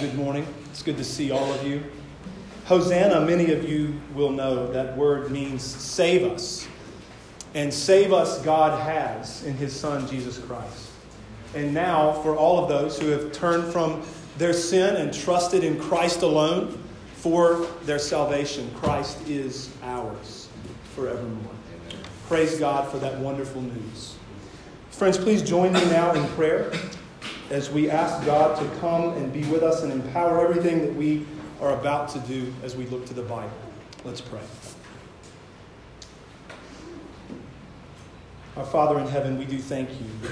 good morning. It's good to see all of you. Hosanna, many of you will know that word means save us. And save us, God has in His Son, Jesus Christ. And now, for all of those who have turned from their sin and trusted in Christ alone for their salvation, Christ is ours forevermore. Praise God for that wonderful news. Friends, please join me now in prayer as we ask God to come and be with us and empower everything that we are about to do as we look to the Bible. Let's pray. Our Father in heaven, we do thank you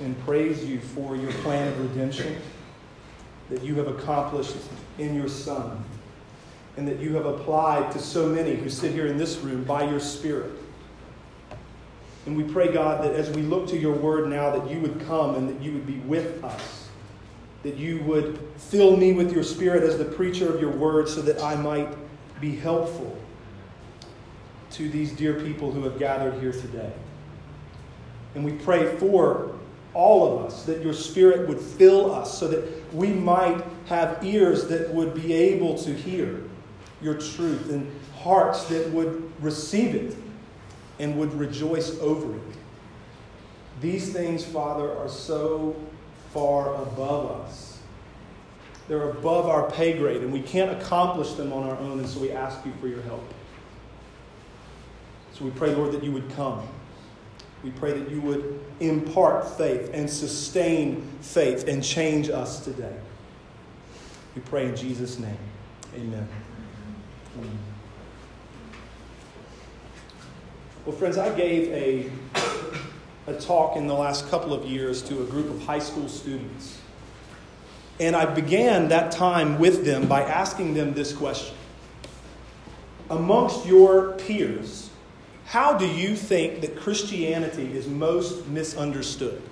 and praise you for your plan of redemption that you have accomplished in your Son and that you have applied to so many who sit here in this room by your Spirit. And we pray, God, that as we look to your word now, that you would come and that you would be with us. That you would fill me with your spirit as the preacher of your word so that I might be helpful to these dear people who have gathered here today. And we pray for all of us that your spirit would fill us so that we might have ears that would be able to hear your truth and hearts that would receive it and would rejoice over it. These things, Father, are so far above us. They're above our pay grade, and we can't accomplish them on our own, and so we ask you for your help. So we pray, Lord, that you would come. We pray that you would impart faith and sustain faith and change us today. We pray in Jesus' name. Amen. Amen. Well, friends, I gave a, a talk in the last couple of years to a group of high school students. And I began that time with them by asking them this question Amongst your peers, how do you think that Christianity is most misunderstood?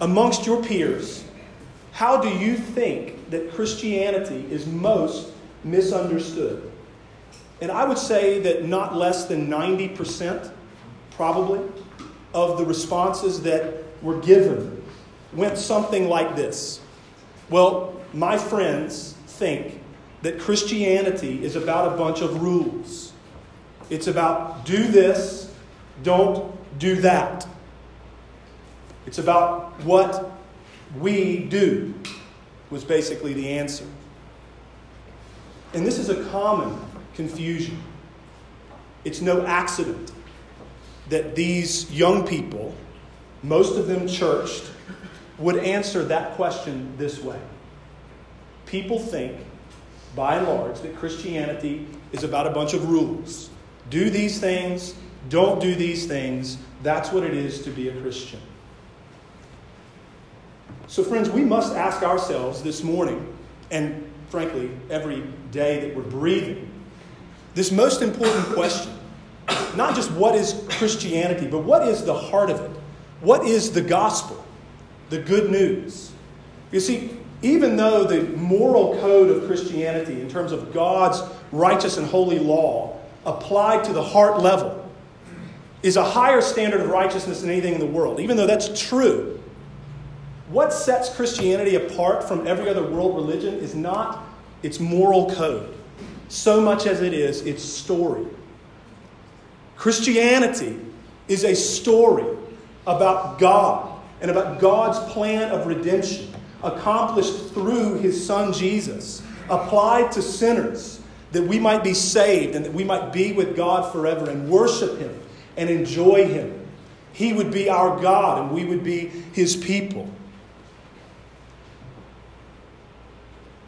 Amongst your peers, how do you think that Christianity is most misunderstood? And I would say that not less than 90%, probably, of the responses that were given went something like this Well, my friends think that Christianity is about a bunch of rules. It's about do this, don't do that. It's about what we do, was basically the answer. And this is a common confusion. It's no accident that these young people, most of them churched, would answer that question this way. People think, by and large, that Christianity is about a bunch of rules. Do these things, don't do these things. That's what it is to be a Christian. So, friends, we must ask ourselves this morning, and frankly, every day that we're breathing, this most important question not just what is Christianity, but what is the heart of it? What is the gospel? The good news. You see, even though the moral code of Christianity, in terms of God's righteous and holy law, applied to the heart level, is a higher standard of righteousness than anything in the world, even though that's true, what sets Christianity apart from every other world religion is not its moral code so much as it is its story. Christianity is a story about God and about God's plan of redemption accomplished through his son Jesus, applied to sinners that we might be saved and that we might be with God forever and worship him and enjoy him. He would be our God and we would be his people.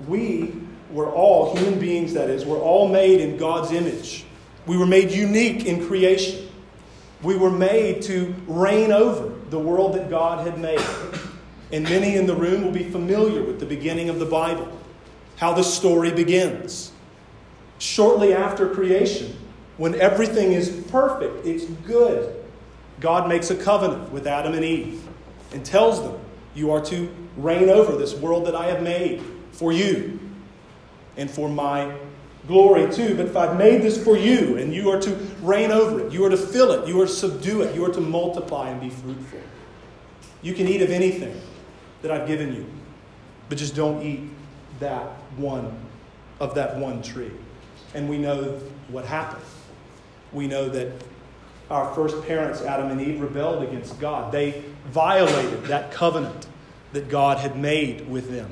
We we're all human beings, that is, we're all made in God's image. We were made unique in creation. We were made to reign over the world that God had made. And many in the room will be familiar with the beginning of the Bible, how the story begins. Shortly after creation, when everything is perfect, it's good, God makes a covenant with Adam and Eve and tells them, You are to reign over this world that I have made for you and for my glory too. But if I've made this for you, and you are to reign over it, you are to fill it, you are to subdue it, you are to multiply and be fruitful. You can eat of anything that I've given you. but just don't eat that one of that one tree. And we know what happened. We know that our first parents, Adam and Eve, rebelled against God. They violated that covenant that God had made with them.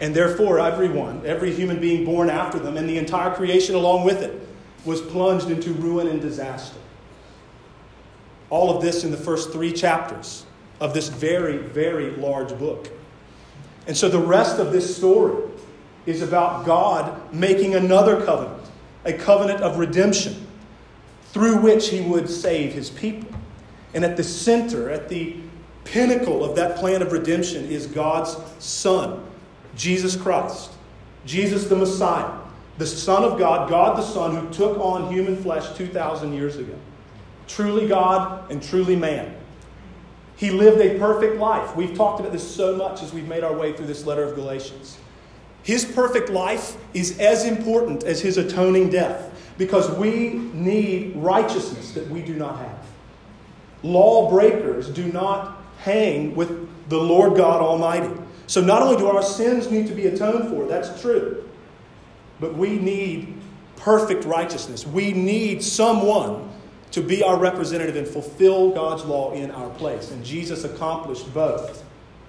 And therefore, everyone, every human being born after them, and the entire creation along with it, was plunged into ruin and disaster. All of this in the first three chapters of this very, very large book. And so the rest of this story is about God making another covenant, a covenant of redemption, through which he would save his people. And at the center, at the pinnacle of that plan of redemption, is God's Son, Jesus Christ, Jesus the Messiah, the Son of God, God the Son, who took on human flesh 2,000 years ago. Truly God and truly man. He lived a perfect life. We've talked about this so much as we've made our way through this letter of Galatians. His perfect life is as important as his atoning death because we need righteousness that we do not have. Lawbreakers do not hang with the Lord God Almighty. So not only do our sins need to be atoned for, that's true, but we need perfect righteousness. We need someone to be our representative and fulfill God's law in our place. And Jesus accomplished both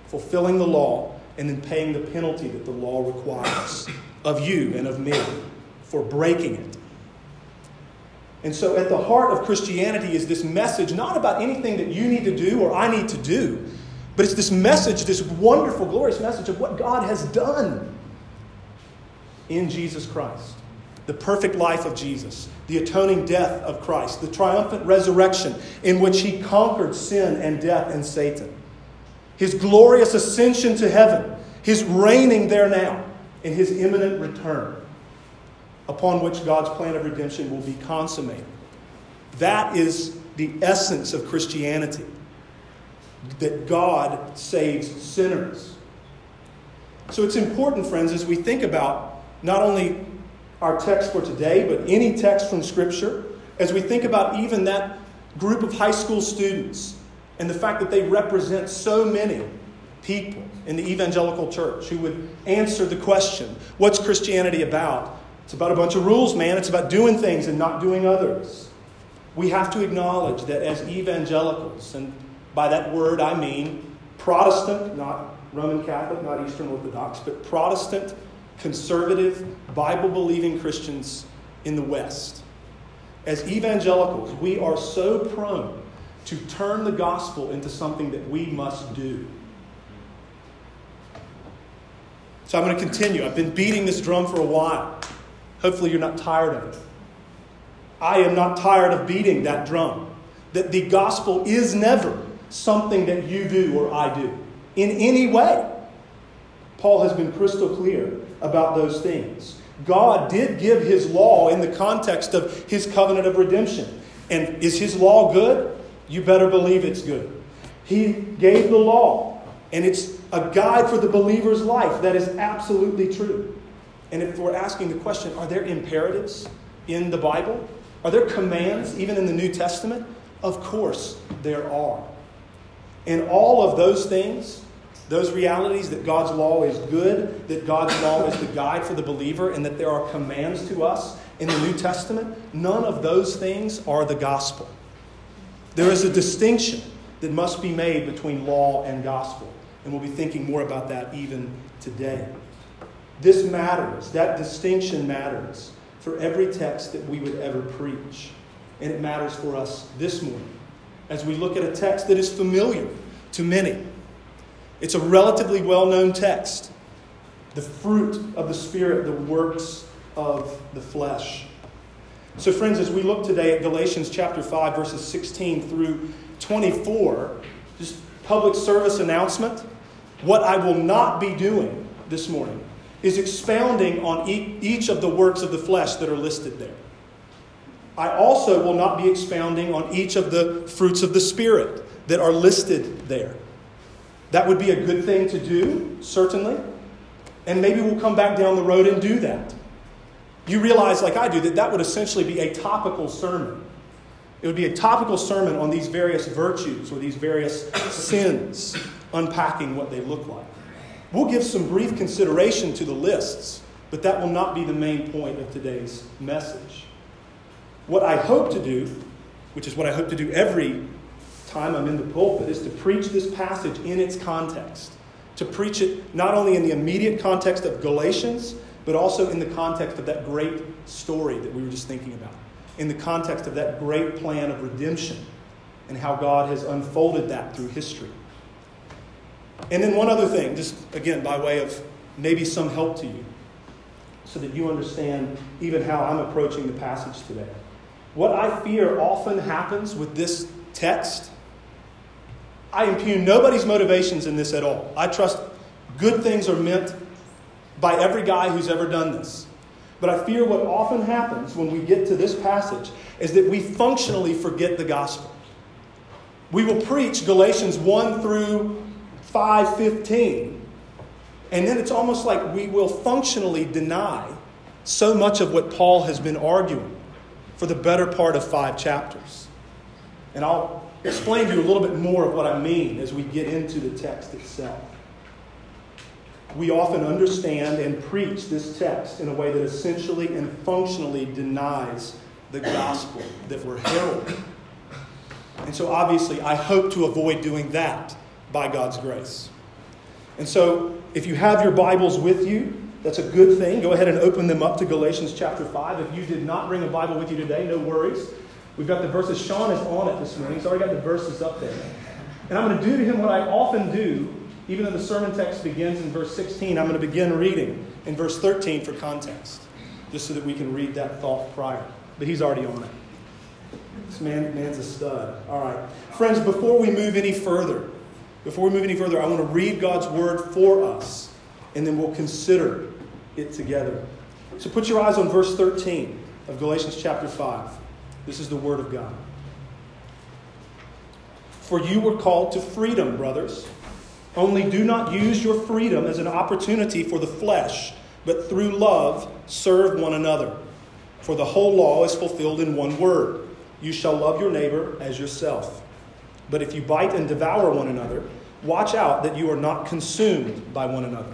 fulfilling the law and then paying the penalty that the law requires of you and of me for breaking it. And so, at the heart of Christianity is this message not about anything that you need to do or I need to do, but it's this message, this wonderful, glorious message of what God has done in Jesus Christ. The perfect life of Jesus, the atoning death of Christ, the triumphant resurrection in which he conquered sin and death and Satan, his glorious ascension to heaven, his reigning there now, and his imminent return, upon which God's plan of redemption will be consummated. That is the essence of Christianity that God saves sinners. So it's important, friends, as we think about not only our text for today, but any text from Scripture, as we think about even that group of high school students and the fact that they represent so many people in the evangelical church who would answer the question what's Christianity about? It's about a bunch of rules, man. It's about doing things and not doing others. We have to acknowledge that as evangelicals, and by that word I mean Protestant, not Roman Catholic, not Eastern Orthodox, but Protestant, conservative, Bible believing Christians in the West. As evangelicals, we are so prone to turn the gospel into something that we must do. So I'm going to continue. I've been beating this drum for a while. Hopefully, you're not tired of it. I am not tired of beating that drum. That the gospel is never something that you do or I do in any way. Paul has been crystal clear about those things. God did give his law in the context of his covenant of redemption. And is his law good? You better believe it's good. He gave the law, and it's a guide for the believer's life. That is absolutely true. And if we're asking the question, are there imperatives in the Bible? Are there commands even in the New Testament? Of course, there are. And all of those things, those realities that God's law is good, that God's law is the guide for the believer, and that there are commands to us in the New Testament, none of those things are the gospel. There is a distinction that must be made between law and gospel. And we'll be thinking more about that even today. This matters. That distinction matters for every text that we would ever preach. And it matters for us this morning as we look at a text that is familiar to many. It's a relatively well known text the fruit of the Spirit, the works of the flesh. So, friends, as we look today at Galatians chapter 5, verses 16 through 24, just public service announcement. What I will not be doing this morning is expounding on each of the works of the flesh that are listed there. I also will not be expounding on each of the fruits of the Spirit that are listed there. That would be a good thing to do, certainly. And maybe we'll come back down the road and do that. You realize, like I do, that that would essentially be a topical sermon. It would be a topical sermon on these various virtues or these various sins, unpacking what they look like. We'll give some brief consideration to the lists, but that will not be the main point of today's message. What I hope to do, which is what I hope to do every time I'm in the pulpit, is to preach this passage in its context. To preach it not only in the immediate context of Galatians, but also in the context of that great story that we were just thinking about, in the context of that great plan of redemption and how God has unfolded that through history. And then, one other thing, just again, by way of maybe some help to you, so that you understand even how I'm approaching the passage today. What I fear often happens with this text, I impugn nobody's motivations in this at all. I trust good things are meant by every guy who's ever done this. But I fear what often happens when we get to this passage is that we functionally forget the gospel. We will preach Galatians 1 through 5:15 and then it's almost like we will functionally deny so much of what Paul has been arguing for the better part of 5 chapters. And I'll explain to you a little bit more of what I mean as we get into the text itself we often understand and preach this text in a way that essentially and functionally denies the gospel that we're heralding. And so, obviously, I hope to avoid doing that by God's grace. And so, if you have your Bibles with you, that's a good thing. Go ahead and open them up to Galatians chapter 5. If you did not bring a Bible with you today, no worries. We've got the verses. Sean is on it this morning. He's already got the verses up there. And I'm going to do to him what I often do even though the sermon text begins in verse 16, I'm going to begin reading in verse 13 for context, just so that we can read that thought prior. But he's already on it. This man, man's a stud. All right. Friends, before we move any further, before we move any further, I want to read God's word for us, and then we'll consider it together. So put your eyes on verse 13 of Galatians chapter 5. This is the word of God. For you were called to freedom, brothers. Only do not use your freedom as an opportunity for the flesh, but through love serve one another. For the whole law is fulfilled in one word You shall love your neighbor as yourself. But if you bite and devour one another, watch out that you are not consumed by one another.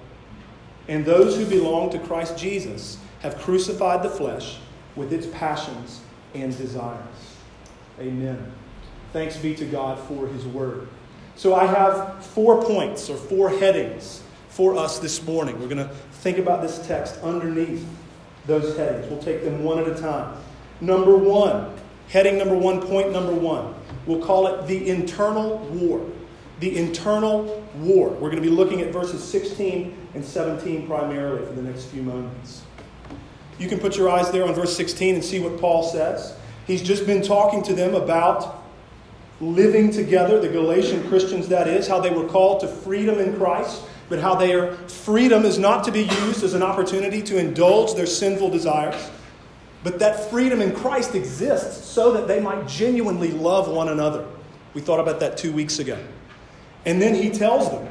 And those who belong to Christ Jesus have crucified the flesh with its passions and desires. Amen. Thanks be to God for His Word. So I have four points or four headings for us this morning. We're going to think about this text underneath those headings. We'll take them one at a time. Number one, heading number one, point number one, we'll call it the internal war. The internal war. We're going to be looking at verses 16 and 17 primarily for the next few moments. You can put your eyes there on verse 16 and see what Paul says. He's just been talking to them about living together, the Galatian Christians, that is, how they were called to freedom in Christ, but how their freedom is not to be used as an opportunity to indulge their sinful desires, but that freedom in Christ exists so that they might genuinely love one another. We thought about that two weeks ago. And then he tells them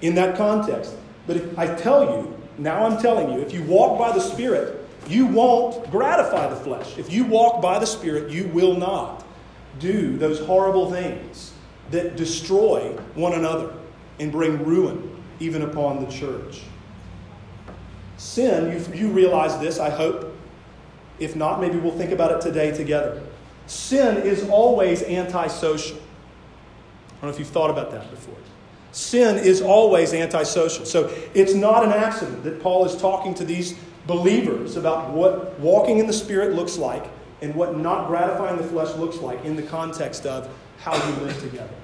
in that context, but if I tell you, now I'm telling you, if you walk by the Spirit, you won't gratify the flesh. If you walk by the Spirit, you will not do those horrible things that destroy one another and bring ruin even upon the church. Sin, you, you realize this, I hope. If not, maybe we'll think about it today together. Sin is always antisocial. I don't know if you've thought about that before. Sin is always antisocial. So it's not an accident that Paul is talking to these believers about what walking in the Spirit looks like and what not gratifying the flesh looks like in the context of how you live together.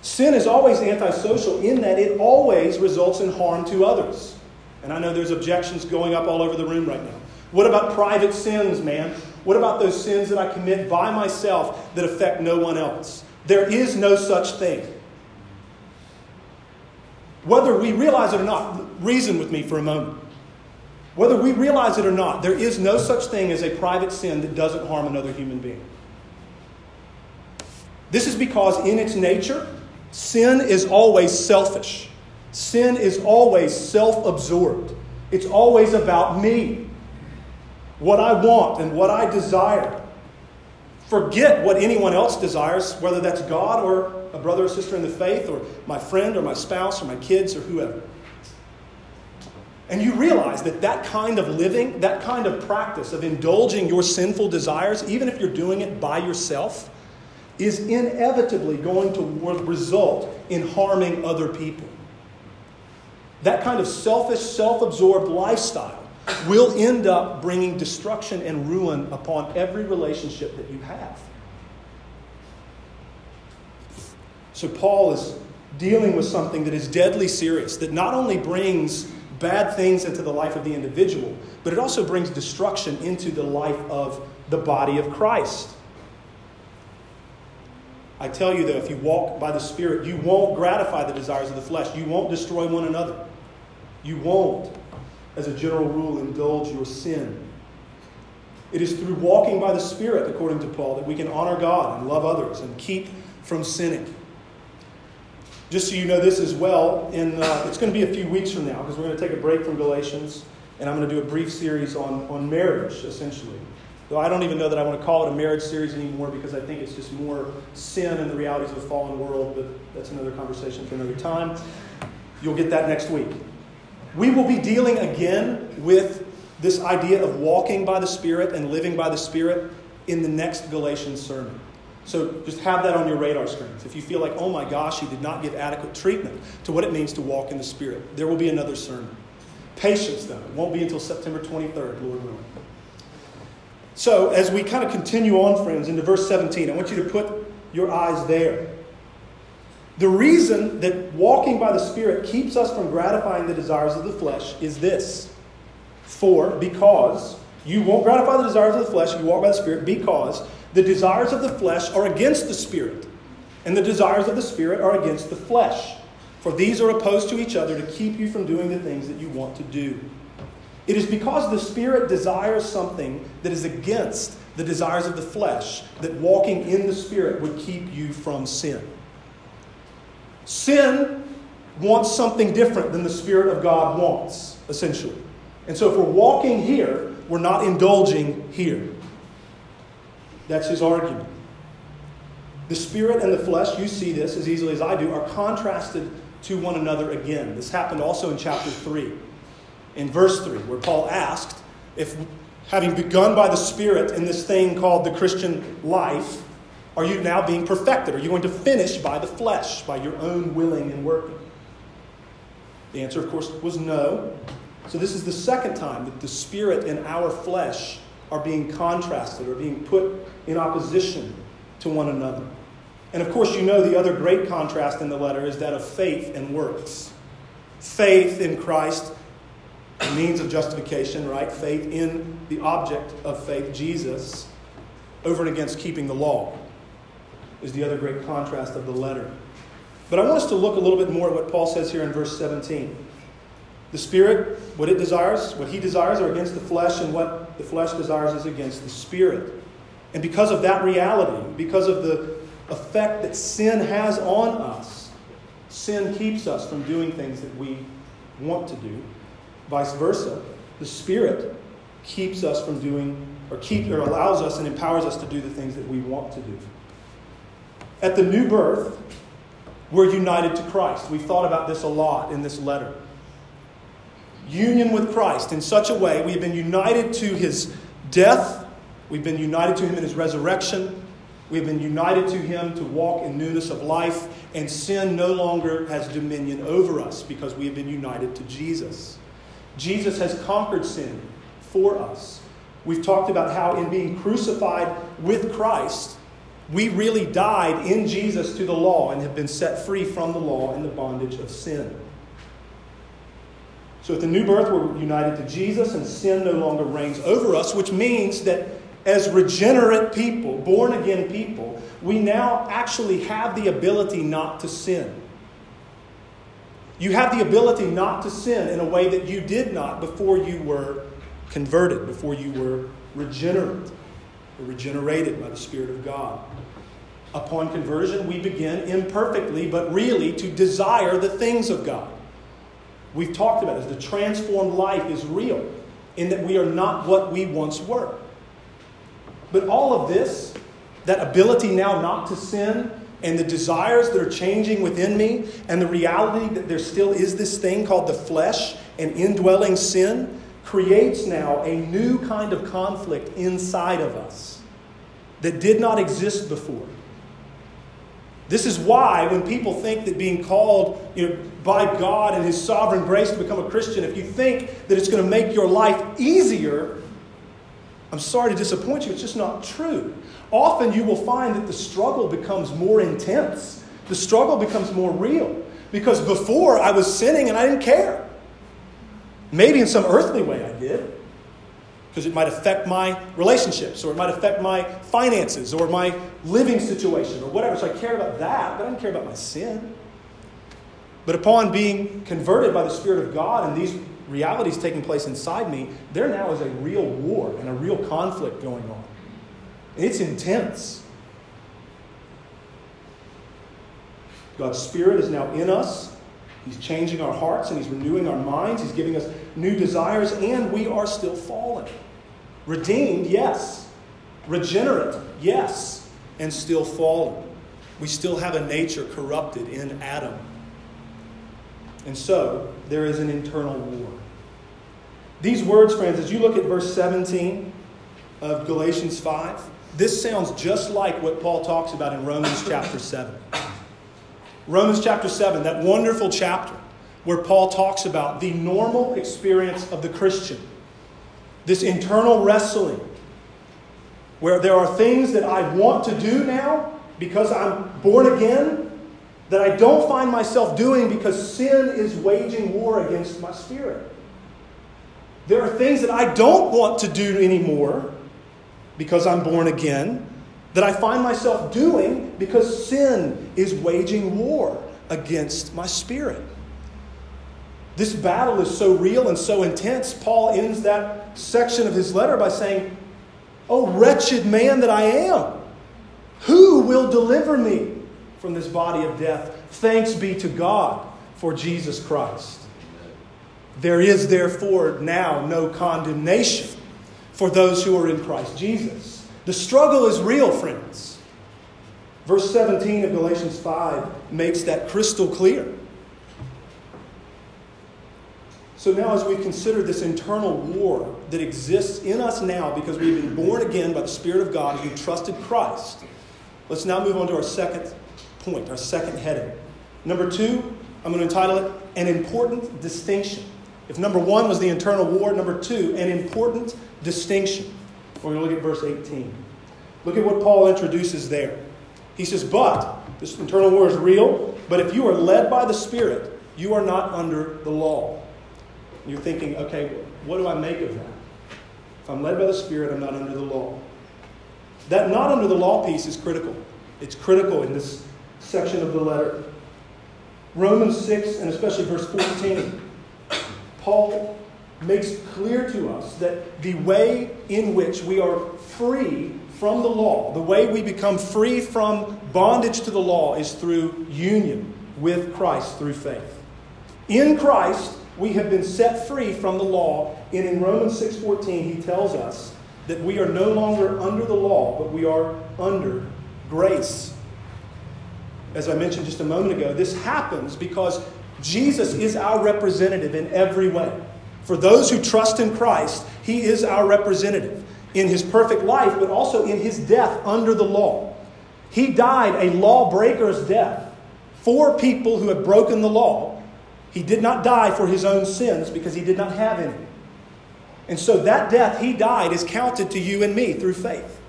Sin is always antisocial in that it always results in harm to others. And I know there's objections going up all over the room right now. What about private sins, man? What about those sins that I commit by myself that affect no one else? There is no such thing. Whether we realize it or not, reason with me for a moment. Whether we realize it or not, there is no such thing as a private sin that doesn't harm another human being. This is because, in its nature, sin is always selfish. Sin is always self absorbed. It's always about me, what I want and what I desire. Forget what anyone else desires, whether that's God or a brother or sister in the faith, or my friend or my spouse or my kids or whoever. And you realize that that kind of living, that kind of practice of indulging your sinful desires, even if you're doing it by yourself, is inevitably going to result in harming other people. That kind of selfish, self absorbed lifestyle will end up bringing destruction and ruin upon every relationship that you have. So, Paul is dealing with something that is deadly serious, that not only brings bad things into the life of the individual, but it also brings destruction into the life of the body of Christ. I tell you, though, if you walk by the Spirit, you won't gratify the desires of the flesh. You won't destroy one another. You won't, as a general rule, indulge your sin. It is through walking by the Spirit, according to Paul, that we can honor God and love others and keep from sinning. Just so you know this as well, in, uh, it's going to be a few weeks from now because we're going to take a break from Galatians and I'm going to do a brief series on, on marriage, essentially. Though I don't even know that I want to call it a marriage series anymore because I think it's just more sin and the realities of a fallen world, but that's another conversation for another time. You'll get that next week. We will be dealing again with this idea of walking by the Spirit and living by the Spirit in the next Galatians sermon. So just have that on your radar screens. If you feel like, oh my gosh, he did not give adequate treatment to what it means to walk in the Spirit, there will be another sermon. Patience, though. It won't be until September 23rd, Lord willing. So, as we kind of continue on, friends, into verse 17, I want you to put your eyes there. The reason that walking by the Spirit keeps us from gratifying the desires of the flesh is this. For, because you won't gratify the desires of the flesh if you walk by the Spirit, because the desires of the flesh are against the Spirit, and the desires of the Spirit are against the flesh. For these are opposed to each other to keep you from doing the things that you want to do. It is because the Spirit desires something that is against the desires of the flesh that walking in the Spirit would keep you from sin. Sin wants something different than the Spirit of God wants, essentially. And so if we're walking here, we're not indulging here. That's his argument. The spirit and the flesh, you see this as easily as I do, are contrasted to one another again. This happened also in chapter 3, in verse 3, where Paul asked if, having begun by the Spirit in this thing called the Christian life, are you now being perfected? Are you going to finish by the flesh, by your own willing and working? The answer, of course, was no. So, this is the second time that the Spirit and our flesh are being contrasted or being put in opposition to one another. And of course, you know the other great contrast in the letter is that of faith and works. Faith in Christ, means of justification, right? Faith in the object of faith, Jesus, over and against keeping the law, is the other great contrast of the letter. But I want us to look a little bit more at what Paul says here in verse 17. The Spirit, what it desires, what he desires are against the flesh, and what the flesh desires is against the Spirit. And because of that reality, because of the effect that sin has on us, sin keeps us from doing things that we want to do. Vice versa, the Spirit keeps us from doing, or keep, or allows us and empowers us to do the things that we want to do. At the new birth, we're united to Christ. We've thought about this a lot in this letter union with Christ in such a way we have been united to his death, we've been united to him in his resurrection, We have been united to Him to walk in newness of life, and sin no longer has dominion over us because we have been united to Jesus. Jesus has conquered sin for us. We've talked about how, in being crucified with Christ, we really died in Jesus to the law and have been set free from the law and the bondage of sin. So, at the new birth, we're united to Jesus, and sin no longer reigns over us, which means that as regenerate people, born again people, we now actually have the ability not to sin. You have the ability not to sin in a way that you did not before you were converted, before you were regenerate or regenerated by the Spirit of God. Upon conversion, we begin imperfectly, but really to desire the things of God. We've talked about this. The transformed life is real in that we are not what we once were. But all of this, that ability now not to sin, and the desires that are changing within me, and the reality that there still is this thing called the flesh and indwelling sin, creates now a new kind of conflict inside of us that did not exist before. This is why, when people think that being called you know, by God and His sovereign grace to become a Christian, if you think that it's going to make your life easier, I'm sorry to disappoint you, it's just not true. Often you will find that the struggle becomes more intense, the struggle becomes more real. Because before I was sinning and I didn't care. Maybe in some earthly way I did, because it might affect my relationships, or it might affect my finances, or my living situation, or whatever. So I care about that, but I don't care about my sin. But upon being converted by the Spirit of God and these realities taking place inside me, there now is a real war and a real conflict going on. It's intense. God's Spirit is now in us. He's changing our hearts and He's renewing our minds. He's giving us new desires, and we are still fallen. Redeemed, yes. Regenerate, yes. And still fallen. We still have a nature corrupted in Adam. And so, there is an internal war. These words, friends, as you look at verse 17 of Galatians 5, this sounds just like what Paul talks about in Romans chapter 7. Romans chapter 7, that wonderful chapter where Paul talks about the normal experience of the Christian, this internal wrestling, where there are things that I want to do now because I'm born again that I don't find myself doing because sin is waging war against my spirit. There are things that I don't want to do anymore because I'm born again that I find myself doing because sin is waging war against my spirit. This battle is so real and so intense. Paul ends that section of his letter by saying, Oh, wretched man that I am, who will deliver me from this body of death? Thanks be to God for Jesus Christ. There is therefore now no condemnation for those who are in Christ Jesus. The struggle is real, friends. Verse 17 of Galatians 5 makes that crystal clear. So now, as we consider this internal war that exists in us now because we've been born again by the Spirit of God we've trusted Christ, let's now move on to our second point, our second heading. Number two, I'm going to entitle it An Important Distinction. If number one was the internal war, number two, an important distinction. We're going to look at verse 18. Look at what Paul introduces there. He says, But, this internal war is real, but if you are led by the Spirit, you are not under the law. You're thinking, okay, what do I make of that? If I'm led by the Spirit, I'm not under the law. That not under the law piece is critical. It's critical in this section of the letter. Romans 6, and especially verse 14, Paul makes clear to us that the way in which we are free from the law, the way we become free from bondage to the law, is through union with Christ through faith. In Christ, we have been set free from the law, and in Romans 6:14 he tells us that we are no longer under the law, but we are under grace. As I mentioned just a moment ago, this happens because Jesus is our representative in every way. For those who trust in Christ, He is our representative in His perfect life, but also in His death under the law. He died a lawbreaker's death for people who had broken the law. He did not die for his own sins because he did not have any. And so that death he died is counted to you and me through faith.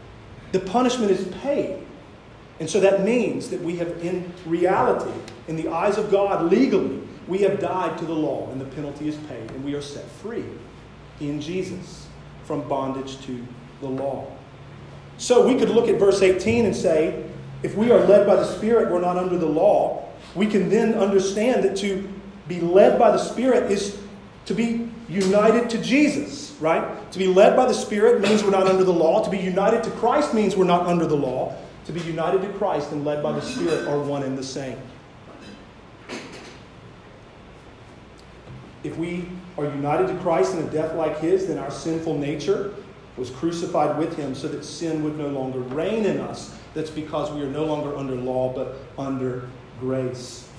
The punishment is paid. And so that means that we have, in reality, in the eyes of God, legally, we have died to the law and the penalty is paid, and we are set free in Jesus from bondage to the law. So we could look at verse 18 and say, if we are led by the Spirit, we're not under the law. We can then understand that to be led by the Spirit is to be united to Jesus, right? To be led by the Spirit means we're not under the law. To be united to Christ means we're not under the law. To be united to Christ and led by the Spirit are one and the same. If we are united to Christ in a death like his, then our sinful nature was crucified with him so that sin would no longer reign in us. That's because we are no longer under law but under grace.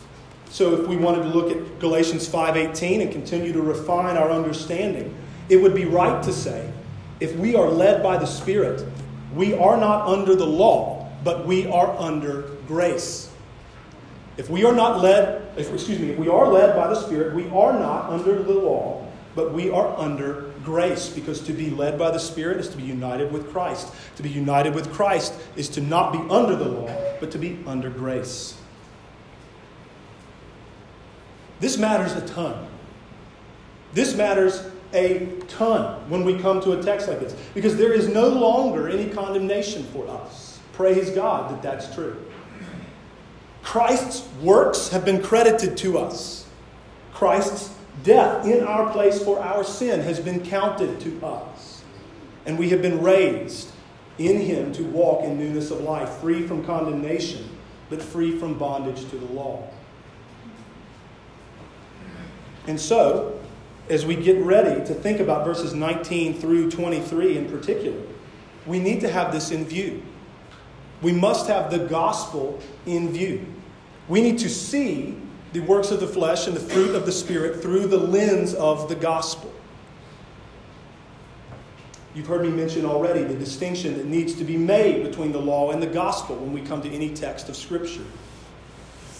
So if we wanted to look at Galatians 5:18 and continue to refine our understanding, it would be right to say if we are led by the Spirit, we are not under the law, but we are under grace. If we are not led, if, excuse me, if we are led by the Spirit, we are not under the law, but we are under grace because to be led by the Spirit is to be united with Christ. To be united with Christ is to not be under the law, but to be under grace. This matters a ton. This matters a ton when we come to a text like this because there is no longer any condemnation for us. Praise God that that's true. Christ's works have been credited to us. Christ's death in our place for our sin has been counted to us. And we have been raised in Him to walk in newness of life, free from condemnation, but free from bondage to the law. And so, as we get ready to think about verses 19 through 23 in particular, we need to have this in view. We must have the gospel in view. We need to see the works of the flesh and the fruit of the Spirit through the lens of the gospel. You've heard me mention already the distinction that needs to be made between the law and the gospel when we come to any text of Scripture.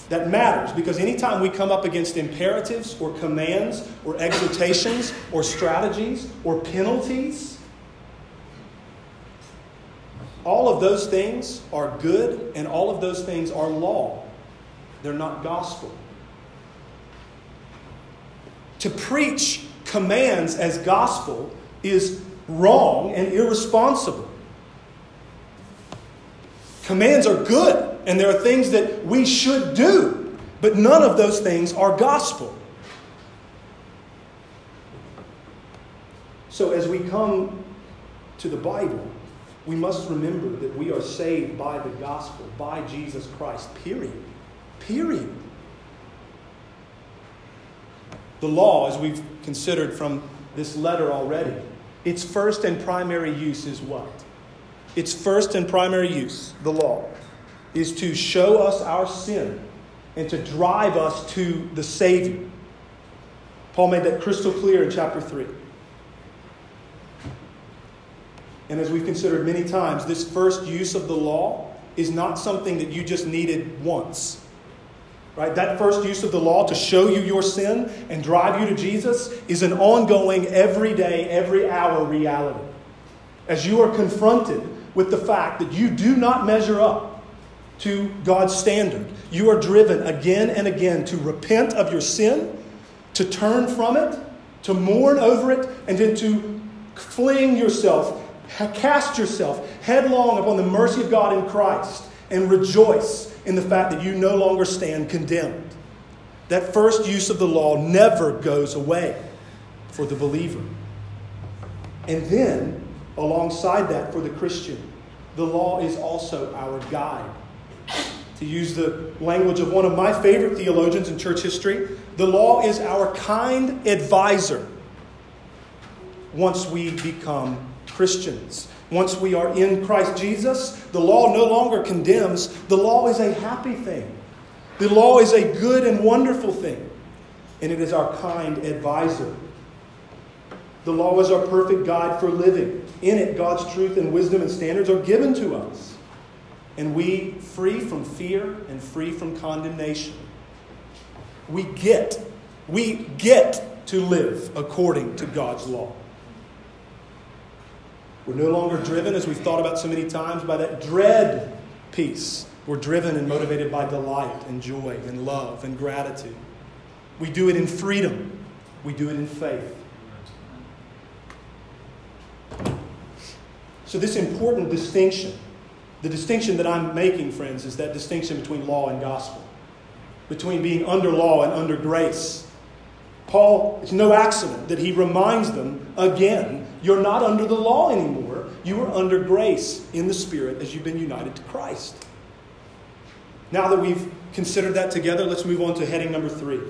That matters because anytime we come up against imperatives or commands or exhortations or strategies or penalties, all of those things are good and all of those things are law. They're not gospel. To preach commands as gospel is wrong and irresponsible. Commands are good, and there are things that we should do, but none of those things are gospel. So, as we come to the Bible, we must remember that we are saved by the gospel, by Jesus Christ, period. Period. The law, as we've considered from this letter already, its first and primary use is what? Its first and primary use, the law, is to show us our sin and to drive us to the Savior. Paul made that crystal clear in chapter 3. And as we've considered many times, this first use of the law is not something that you just needed once. Right? That first use of the law to show you your sin and drive you to Jesus is an ongoing, everyday, every hour reality. As you are confronted with the fact that you do not measure up to God's standard, you are driven again and again to repent of your sin, to turn from it, to mourn over it, and then to fling yourself, cast yourself headlong upon the mercy of God in Christ and rejoice in the fact that you no longer stand condemned. That first use of the law never goes away for the believer. And then, alongside that, for the Christian, the law is also our guide. To use the language of one of my favorite theologians in church history, the law is our kind advisor once we become Christians. Once we are in Christ Jesus, the law no longer condemns. The law is a happy thing. The law is a good and wonderful thing. And it is our kind advisor. The law is our perfect guide for living. In it, God's truth and wisdom and standards are given to us. and we, free from fear and free from condemnation, we get, we get to live according to God's law. We're no longer driven, as we've thought about so many times, by that dread peace. We're driven and motivated by delight and joy and love and gratitude. We do it in freedom, we do it in faith. So, this important distinction, the distinction that I'm making, friends, is that distinction between law and gospel, between being under law and under grace. Paul, it's no accident that he reminds them again you're not under the law anymore. You are under grace in the Spirit as you've been united to Christ. Now that we've considered that together, let's move on to heading number three.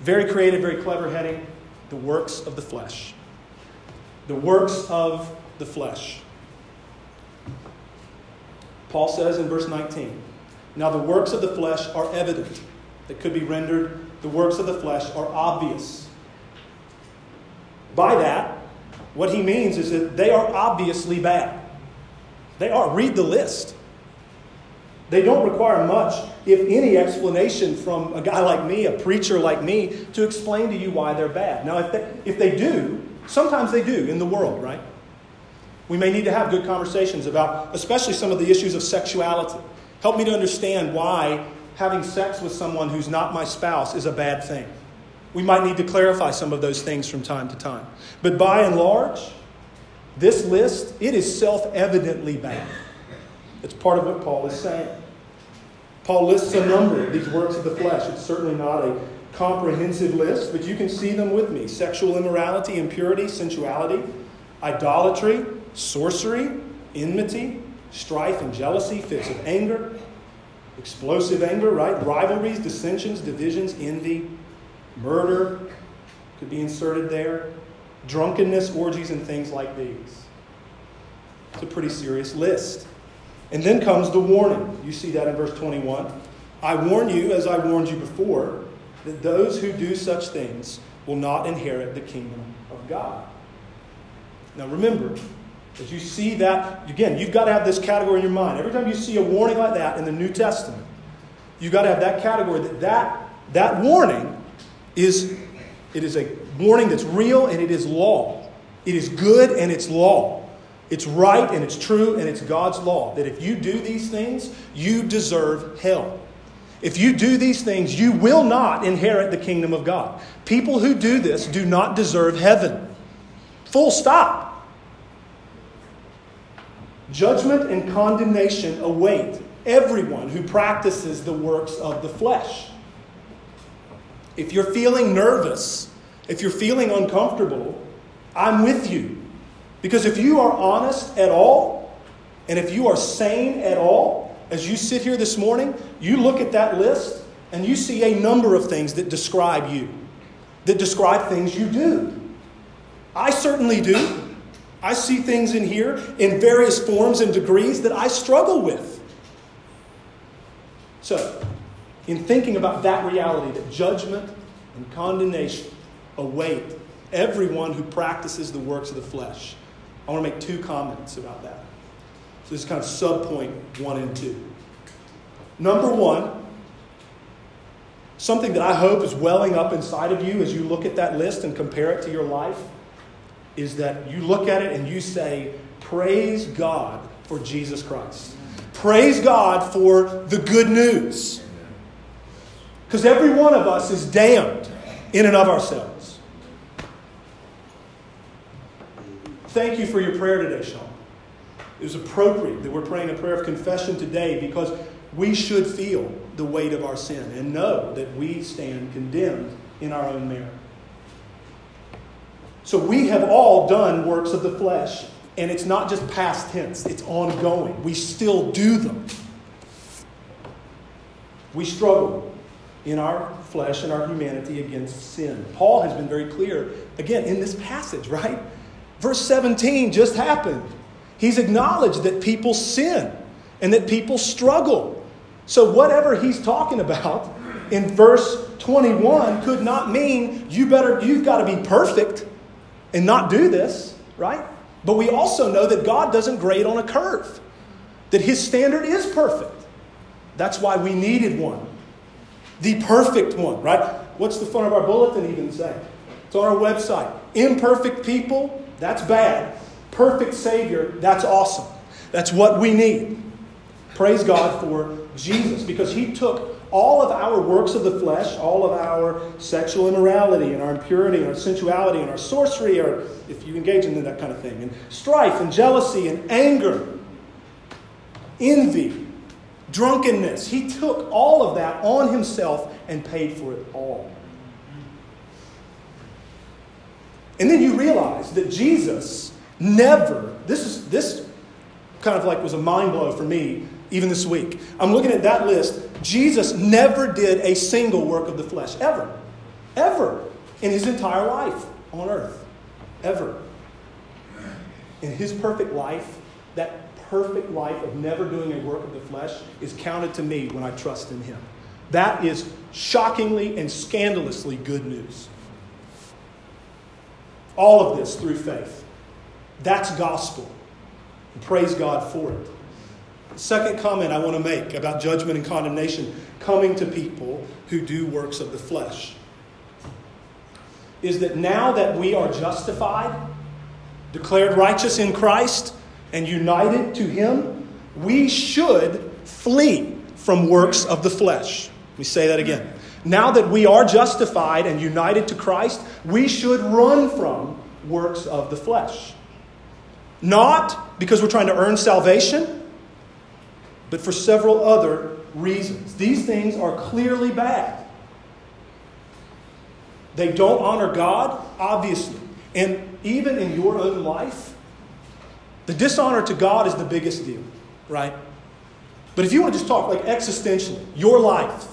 Very creative, very clever heading the works of the flesh. The works of the flesh. Paul says in verse 19 Now the works of the flesh are evident. That could be rendered the works of the flesh are obvious. By that, what he means is that they are obviously bad. They are. Read the list. They don't require much, if any, explanation from a guy like me, a preacher like me, to explain to you why they're bad. Now, if they, if they do, sometimes they do in the world, right? We may need to have good conversations about, especially some of the issues of sexuality. Help me to understand why having sex with someone who's not my spouse is a bad thing. We might need to clarify some of those things from time to time. But by and large, this list, it is self-evidently bad. It's part of what Paul is saying. Paul lists a number of these works of the flesh. It's certainly not a comprehensive list, but you can see them with me sexual immorality, impurity, sensuality, idolatry, sorcery, enmity, strife and jealousy, fits of anger, explosive anger, right? Rivalries, dissensions, divisions, envy, murder could be inserted there, drunkenness, orgies, and things like these. It's a pretty serious list. And then comes the warning. You see that in verse 21. I warn you, as I warned you before, that those who do such things will not inherit the kingdom of God. Now remember, as you see that, again, you've got to have this category in your mind. Every time you see a warning like that in the New Testament, you've got to have that category that that, that warning is it is a warning that's real and it is law. It is good and it's law. It's right and it's true and it's God's law. That if you do these things, you deserve hell. If you do these things, you will not inherit the kingdom of God. People who do this do not deserve heaven. Full stop. Judgment and condemnation await everyone who practices the works of the flesh. If you're feeling nervous, if you're feeling uncomfortable, I'm with you. Because if you are honest at all, and if you are sane at all, as you sit here this morning, you look at that list and you see a number of things that describe you, that describe things you do. I certainly do. I see things in here in various forms and degrees that I struggle with. So, in thinking about that reality, that judgment and condemnation await everyone who practices the works of the flesh, I want to make two comments about that. So, this is kind of subpoint one and two. Number one, something that I hope is welling up inside of you as you look at that list and compare it to your life is that you look at it and you say, Praise God for Jesus Christ. Praise God for the good news. Because every one of us is damned in and of ourselves. Thank you for your prayer today, Sean. It was appropriate that we're praying a prayer of confession today because we should feel the weight of our sin and know that we stand condemned in our own merit. So we have all done works of the flesh, and it's not just past tense, it's ongoing. We still do them. We struggle in our flesh and our humanity against sin. Paul has been very clear, again, in this passage, right? Verse 17 just happened. He's acknowledged that people sin and that people struggle. So, whatever he's talking about in verse 21 could not mean you better, you've got to be perfect and not do this, right? But we also know that God doesn't grade on a curve. that his standard is perfect. That's why we needed one. The perfect one, right? What's the front of our bulletin even say? It's on our website. Imperfect people, that's bad. Perfect Savior, that's awesome. That's what we need. Praise God for Jesus because He took all of our works of the flesh, all of our sexual immorality and our impurity and our sensuality and our sorcery, or if you engage in that kind of thing, and strife and jealousy and anger, envy, drunkenness. He took all of that on Himself and paid for it all. And then you realize that Jesus never, this is this kind of like was a mind blow for me even this week. I'm looking at that list. Jesus never did a single work of the flesh, ever. Ever. In his entire life on earth. Ever. In his perfect life, that perfect life of never doing a work of the flesh is counted to me when I trust in him. That is shockingly and scandalously good news. All of this through faith. That's gospel. And praise God for it. Second comment I want to make about judgment and condemnation coming to people who do works of the flesh is that now that we are justified, declared righteous in Christ, and united to Him, we should flee from works of the flesh. Let me say that again. Now that we are justified and united to Christ, we should run from works of the flesh. Not because we're trying to earn salvation but for several other reasons. These things are clearly bad. They don't honor God, obviously. And even in your own life, the dishonor to God is the biggest deal, right? But if you want to just talk like existentially, your life,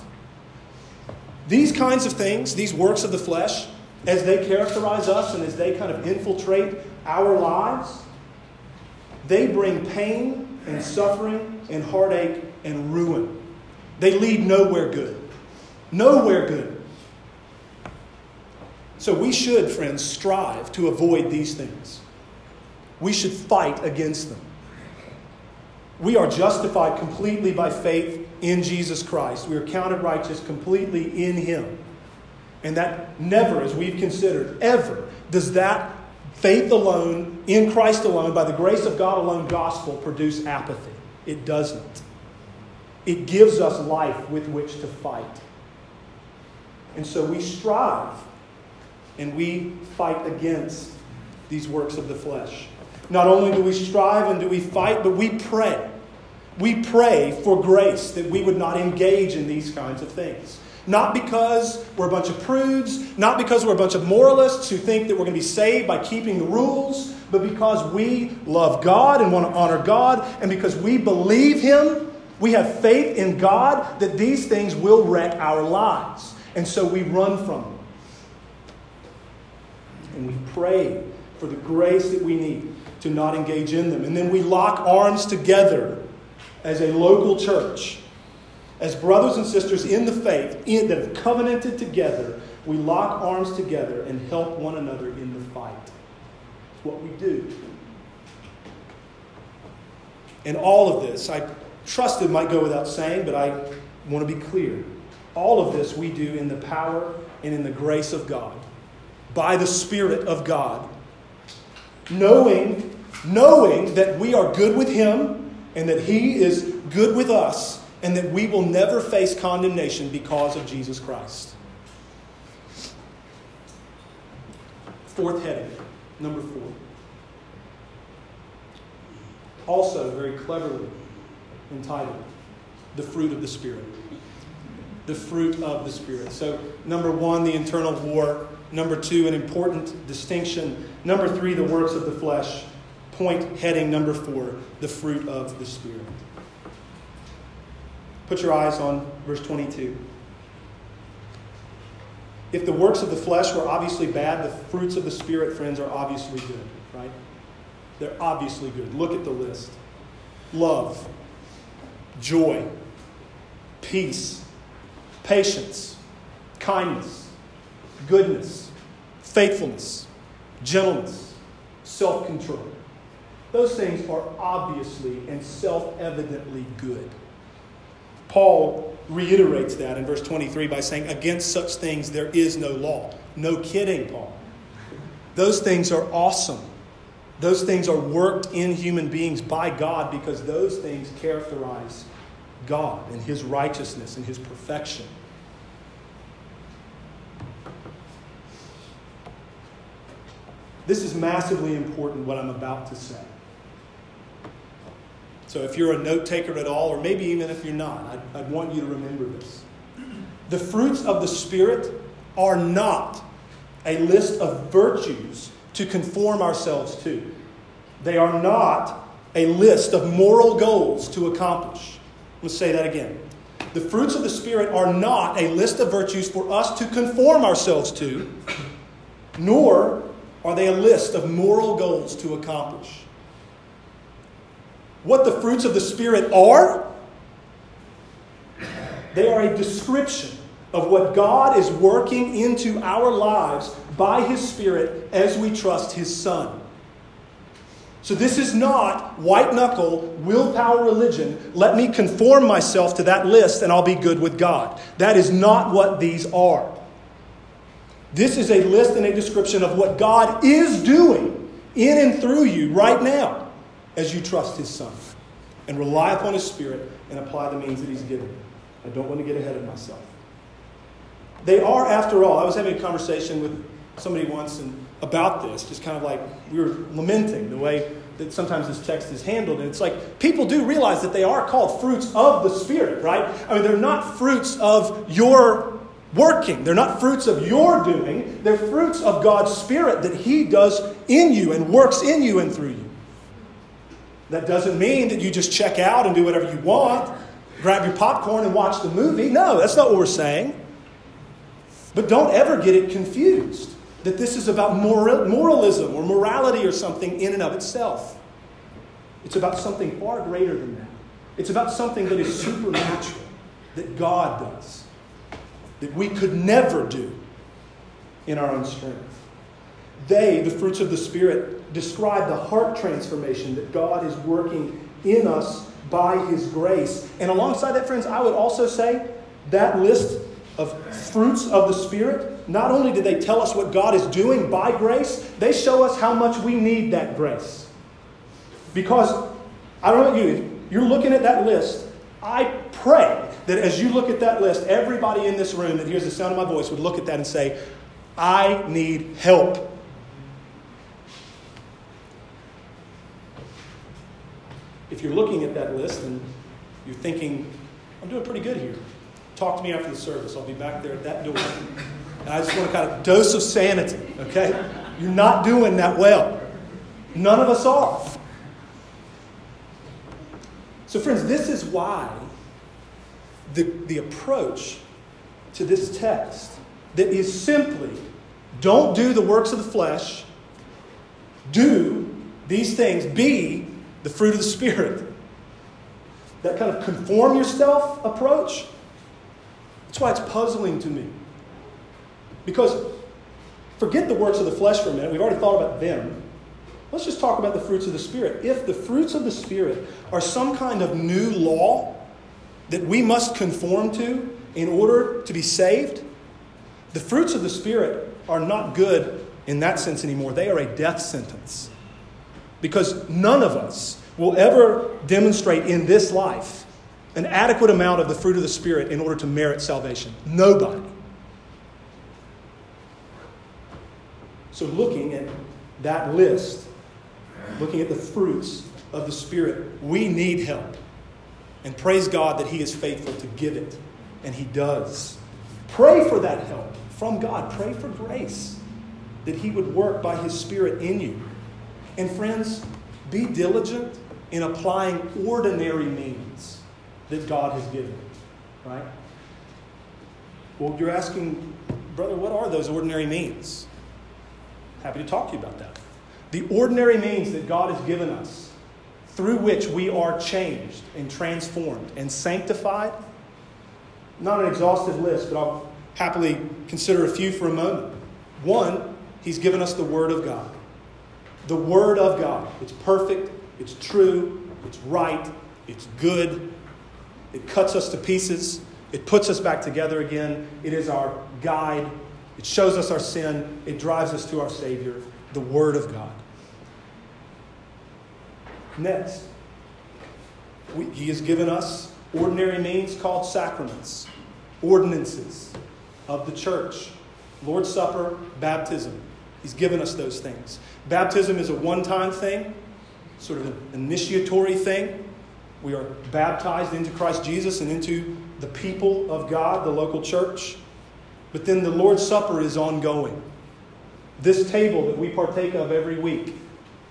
these kinds of things, these works of the flesh, as they characterize us and as they kind of infiltrate our lives, they bring pain and suffering and heartache and ruin. They lead nowhere good. Nowhere good. So we should, friends, strive to avoid these things. We should fight against them. We are justified completely by faith in Jesus Christ. We are counted righteous completely in Him. And that never, as we've considered, ever does that faith alone, in Christ alone, by the grace of God alone gospel produce apathy. It doesn't. It gives us life with which to fight. And so we strive and we fight against these works of the flesh. Not only do we strive and do we fight, but we pray. We pray for grace that we would not engage in these kinds of things. Not because we're a bunch of prudes, not because we're a bunch of moralists who think that we're going to be saved by keeping the rules, but because we love God and want to honor God, and because we believe Him, we have faith in God that these things will wreck our lives. And so we run from them. And we pray for the grace that we need to not engage in them. And then we lock arms together as a local church, as brothers and sisters in the faith in, that have covenanted together. We lock arms together and help one another in the fight what we do. And all of this, I trust it might go without saying, but I want to be clear. All of this we do in the power and in the grace of God, by the Spirit of God, knowing, knowing that we are good with Him and that He is good with us, and that we will never face condemnation because of Jesus Christ. Fourth heading. Number four. Also, very cleverly entitled, The Fruit of the Spirit. The fruit of the Spirit. So, number one, the internal war. Number two, an important distinction. Number three, the works of the flesh. Point heading number four, the fruit of the Spirit. Put your eyes on verse 22. If the works of the flesh were obviously bad, the fruits of the Spirit, friends, are obviously good, right? They're obviously good. Look at the list love, joy, peace, patience, kindness, goodness, faithfulness, gentleness, self control. those things are obviously and self evidently good. Paul reiterates that in verse 23 by saying, Against such things there is no law. No kidding, Paul. Those things are awesome. Those things are worked in human beings by God because those things characterize God and His righteousness and His perfection. This is massively important, what I'm about to say. So, if you're a note taker at all, or maybe even if you're not, I'd, want you to remember this. The fruits of the Spirit are not a list of virtues to conform ourselves to. They are not a list of moral goals to accomplish. Let's say that again. The fruits of the Spirit are not a list of virtues for us to conform ourselves to, nor are they a list of moral goals to accomplish. What the fruits of the Spirit are, they are a description of what God is working into our lives by His Spirit as we trust His Son. So, this is not white knuckle, willpower religion. Let me conform myself to that list and I'll be good with God. That is not what these are. This is a list and a description of what God is doing in and through you right now as you trust His Son and rely upon His Spirit and apply the means that He's given. I don't want to get ahead of myself. They are, after all, I was having a conversation with somebody once and about this, just kind of like we were lamenting the way that sometimes this text is handled. And it's like people do realize that they are called fruits of the Spirit, right? I mean, they're not fruits of your working, they're not fruits of your doing, they're fruits of God's Spirit that He does in you and works in you and through you. That doesn't mean that you just check out and do whatever you want, grab your popcorn and watch the movie. No, that's not what we're saying. But don't ever get it confused that this is about moral, moralism or morality or something in and of itself. It's about something far greater than that. It's about something that is supernatural, that God does, that we could never do in our own strength. They, the fruits of the Spirit, describe the heart transformation that God is working in us by His grace. And alongside that, friends, I would also say that list of fruits of the Spirit, not only do they tell us what God is doing by grace, they show us how much we need that grace. Because, I don't know about you, you're looking at that list, I pray that as you look at that list, everybody in this room that hears the sound of my voice would look at that and say, I need help. If you're looking at that list and you're thinking, I'm doing pretty good here, Talk to me after the service. I'll be back there at that door. And I just want a kind of dose of sanity, okay? You're not doing that well. None of us are. So, friends, this is why the, the approach to this text that is simply don't do the works of the flesh, do these things, be the fruit of the Spirit. That kind of conform yourself approach that's why it's puzzling to me. Because forget the works of the flesh for a minute. We've already thought about them. Let's just talk about the fruits of the Spirit. If the fruits of the Spirit are some kind of new law that we must conform to in order to be saved, the fruits of the Spirit are not good in that sense anymore. They are a death sentence. Because none of us will ever demonstrate in this life an adequate amount of the fruit of the Spirit in order to merit salvation. Nobody. So, looking at that list, looking at the fruits of the Spirit, we need help. And praise God that He is faithful to give it. And He does. Pray for that help from God. Pray for grace that He would work by His Spirit in you. And, friends, be diligent in applying ordinary means that God has given. Right? Well, you're asking, brother, what are those ordinary means? Happy to talk to you about that. The ordinary means that God has given us through which we are changed and transformed and sanctified. Not an exhaustive list, but I'll happily consider a few for a moment. One, He's given us the Word of God. The Word of God. It's perfect, It's true, it's right, it's good, it cuts us to pieces, it puts us back together again, it is our guide, it shows us our sin, it drives us to our Savior, the Word of God. Next, we, He has given us ordinary means called sacraments, ordinances of the church, Lord's Supper, baptism. He's given us those things. Baptism is a one time thing, sort of an initiatory thing. We are baptized into Christ Jesus and into the people of God, the local church. But then the Lord's Supper is ongoing. This table that we partake of every week,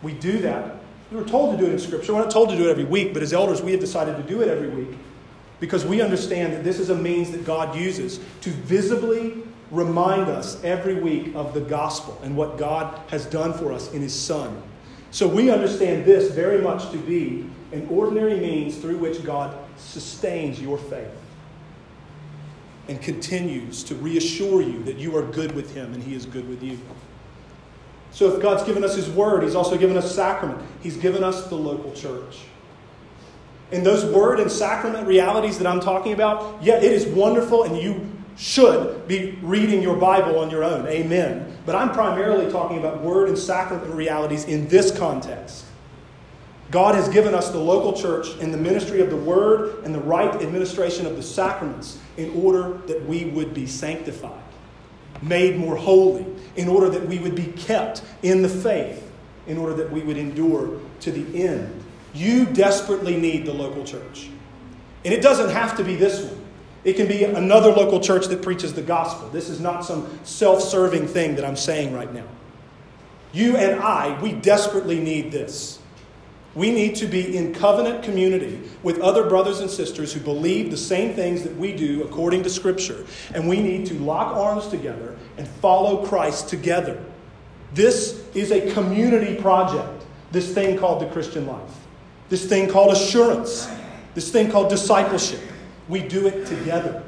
we do that. We were told to do it in Scripture. We're not told to do it every week, but as elders, we have decided to do it every week because we understand that this is a means that God uses to visibly remind us every week of the gospel and what God has done for us in His Son. So we understand this very much to be an ordinary means through which God sustains your faith and continues to reassure you that you are good with Him and He is good with you. So if God's given us His Word, He's also given us sacrament, He's given us the local church. And those word and sacrament realities that I'm talking about, yeah, it is wonderful and you should be reading your Bible on your own. Amen. But I'm primarily talking about word and sacrament realities in this context. God has given us the local church and the ministry of the word and the right administration of the sacraments in order that we would be sanctified, made more holy, in order that we would be kept in the faith, in order that we would endure to the end. You desperately need the local church. And it doesn't have to be this one. It can be another local church that preaches the gospel. This is not some self serving thing that I'm saying right now. You and I, we desperately need this. We need to be in covenant community with other brothers and sisters who believe the same things that we do according to Scripture. And we need to lock arms together and follow Christ together. This is a community project, this thing called the Christian life, this thing called assurance, this thing called discipleship. We do it together.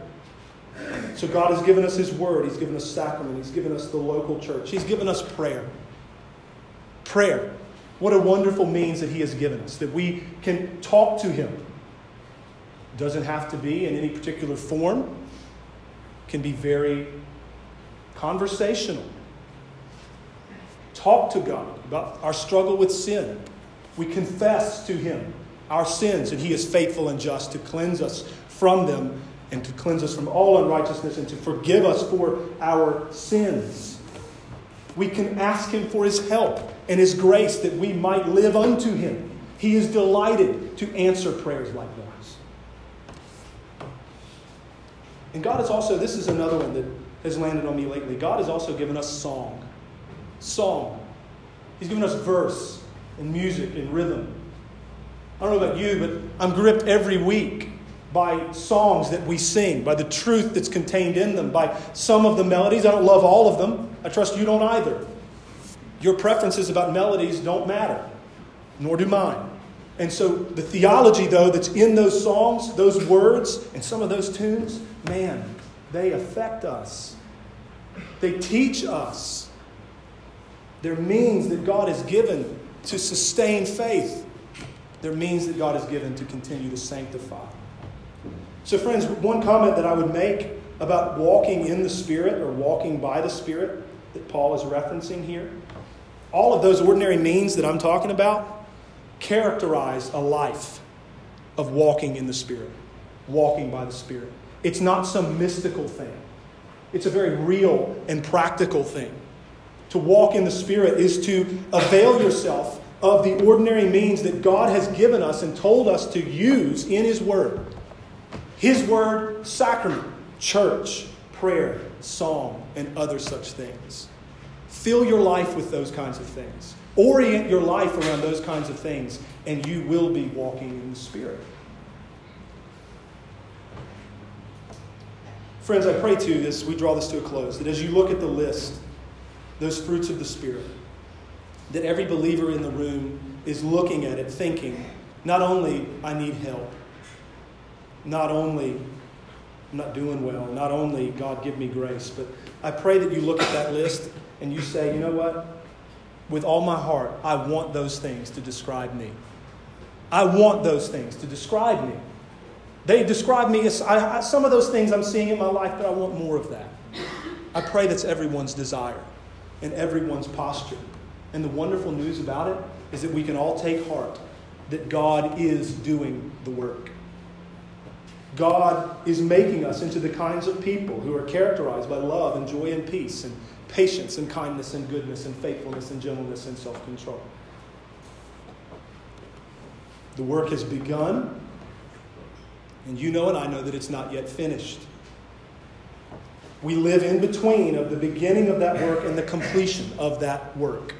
So God has given us His Word, He's given us sacrament, He's given us the local church, He's given us prayer. Prayer. What a wonderful means that He has given us, that we can talk to Him. Doesn't have to be in any particular form, can be very conversational. Talk to God about our struggle with sin. We confess to Him our sins, and He is faithful and just to cleanse us from them and to cleanse us from all unrighteousness and to forgive us for our sins. We can ask Him for His help and His grace that we might live unto Him. He is delighted to answer prayers like those. And God has also, this is another one that has landed on me lately. God has also given us song. Song. He's given us verse and music and rhythm. I don't know about you, but I'm gripped every week by songs that we sing, by the truth that's contained in them, by some of the melodies. I don't love all of them. I trust you don't either. Your preferences about melodies don't matter, nor do mine. And so the theology, though, that's in those songs, those words, and some of those tunes, man, they affect us. They teach us. They're means that God has given to sustain faith. They're means that God has given to continue to sanctify. So, friends, one comment that I would make about walking in the Spirit or walking by the Spirit that Paul is referencing here, all of those ordinary means that I'm talking about characterize a life of walking in the Spirit, walking by the Spirit. It's not some mystical thing, it's a very real and practical thing. To walk in the Spirit is to avail yourself of the ordinary means that God has given us and told us to use in His Word his word, sacrament, church, prayer, song, and other such things. Fill your life with those kinds of things. Orient your life around those kinds of things, and you will be walking in the Spirit. Friends, I pray to this, we draw this to a close, that as you look at the list, those fruits of the Spirit, that every believer in the room is looking at it, thinking, not only I need help, not only I'm not doing well, not only God give me grace, but I pray that you look at that list and you say, you know what? With all my heart, I want those things to describe me. I want those things to describe me. They describe me as I, some of those things I'm seeing in my life, but I want more of that. I pray that's everyone's desire and everyone's posture. And the wonderful news about it is that we can all take heart that God is doing the work. God is making us into the kinds of people who are characterized by love and joy and peace and patience and kindness and goodness and faithfulness and gentleness and self control. The work has begun, and you know and I know that it's not yet finished. We live in between of the beginning of that work and the completion of that work.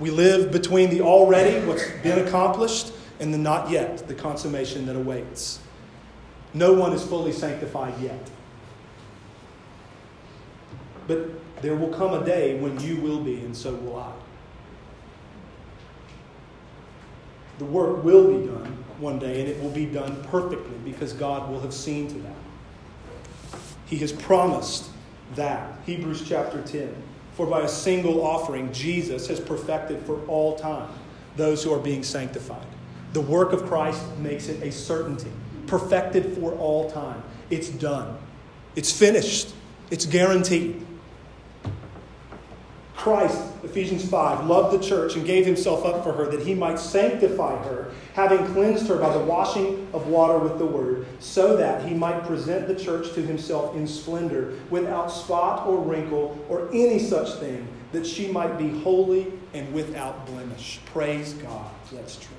We live between the already, what's been accomplished, and the not yet, the consummation that awaits. No one is fully sanctified yet. But there will come a day when you will be, and so will I. The work will be done one day, and it will be done perfectly because God will have seen to that. He has promised that. Hebrews chapter 10. For by a single offering, Jesus has perfected for all time those who are being sanctified. The work of Christ makes it a certainty, perfected for all time. It's done, it's finished, it's guaranteed. Christ, Ephesians 5, loved the church and gave himself up for her that he might sanctify her, having cleansed her by the washing of water with the word, so that he might present the church to himself in splendor, without spot or wrinkle or any such thing, that she might be holy and without blemish. Praise God. That's true.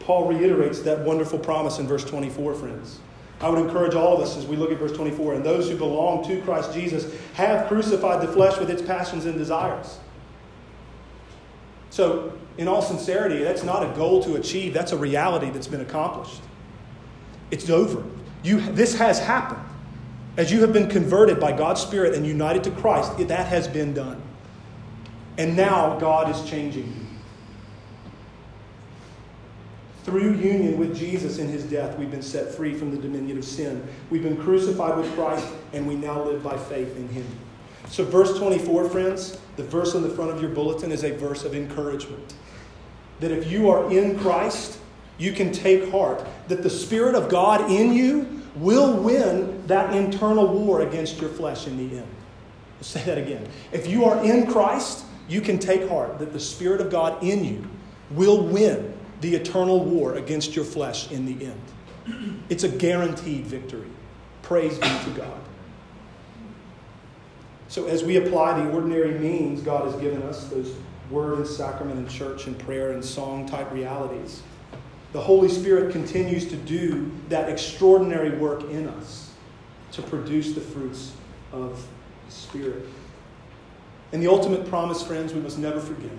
Paul reiterates that wonderful promise in verse 24, friends. I would encourage all of us as we look at verse 24 and those who belong to Christ Jesus have crucified the flesh with its passions and desires. So, in all sincerity, that's not a goal to achieve, that's a reality that's been accomplished. It's over. You, this has happened. As you have been converted by God's Spirit and united to Christ, that has been done. And now God is changing you. Through union with Jesus in his death, we've been set free from the dominion of sin. We've been crucified with Christ, and we now live by faith in him. So, verse 24, friends, the verse on the front of your bulletin is a verse of encouragement. That if you are in Christ, you can take heart that the Spirit of God in you will win that internal war against your flesh in the end. I'll say that again. If you are in Christ, you can take heart that the Spirit of God in you will win the eternal war against your flesh in the end. It's a guaranteed victory. Praise be to God. So, as we apply the ordinary means God has given us, those word and sacrament and church and prayer and song type realities, the Holy Spirit continues to do that extraordinary work in us to produce the fruits of the Spirit. And the ultimate promise, friends, we must never forget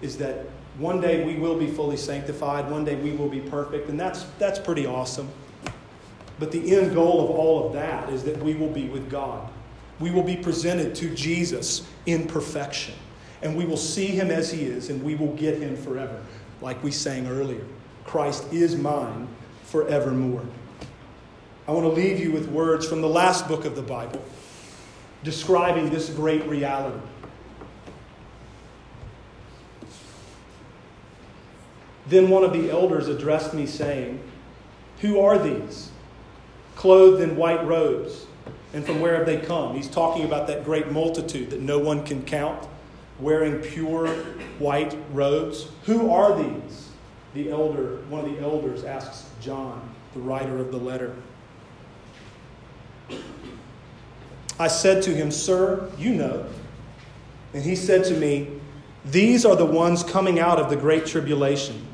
is that one day we will be fully sanctified, one day we will be perfect, and that's, that's pretty awesome. But the end goal of all of that is that we will be with God. We will be presented to Jesus in perfection, and we will see him as he is, and we will get him forever, like we sang earlier. Christ is mine forevermore. I want to leave you with words from the last book of the Bible describing this great reality. Then one of the elders addressed me, saying, Who are these? Clothed in white robes. And from where have they come? He's talking about that great multitude that no one can count, wearing pure white robes. Who are these? The elder, one of the elders asks John, the writer of the letter. I said to him, Sir, you know. And he said to me, These are the ones coming out of the great tribulation.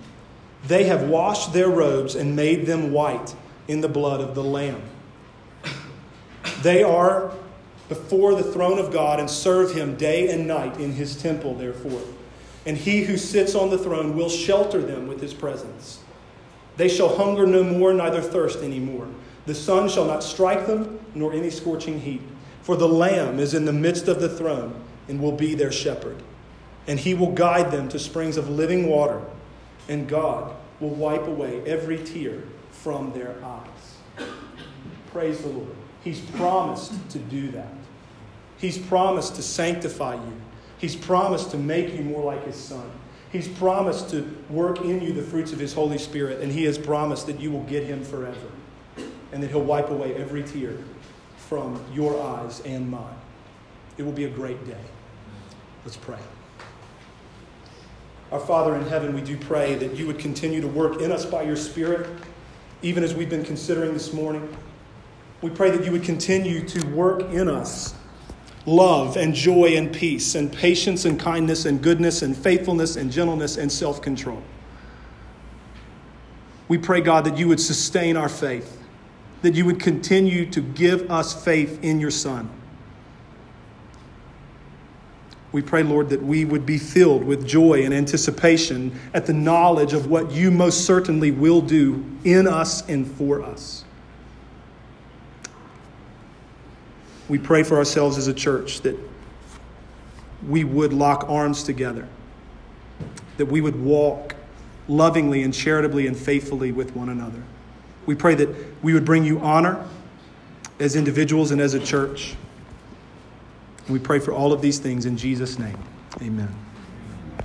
They have washed their robes and made them white in the blood of the Lamb. They are before the throne of God and serve him day and night in his temple, therefore. And he who sits on the throne will shelter them with his presence. They shall hunger no more, neither thirst any more. The sun shall not strike them, nor any scorching heat. For the Lamb is in the midst of the throne and will be their shepherd. And he will guide them to springs of living water and God will wipe away every tear from their eyes. Praise the Lord. He's promised to do that. He's promised to sanctify you. He's promised to make you more like His Son. He's promised to work in you the fruits of His Holy Spirit, and He has promised that you will get Him forever and that He'll wipe away every tear from your eyes and mine. It will be a great day. Let's pray. Our Father in heaven, we do pray that you would continue to work in us by your Spirit, even as we've been considering this morning. We pray that you would continue to work in us love and joy and peace and patience and kindness and goodness and faithfulness and gentleness and self control. We pray, God, that you would sustain our faith, that you would continue to give us faith in your Son. We pray, Lord, that we would be filled with joy and anticipation at the knowledge of what you most certainly will do in us and for us. We pray for ourselves as a church that we would lock arms together, that we would walk lovingly and charitably and faithfully with one another. We pray that we would bring you honor as individuals and as a church. We pray for all of these things in Jesus' name. Amen.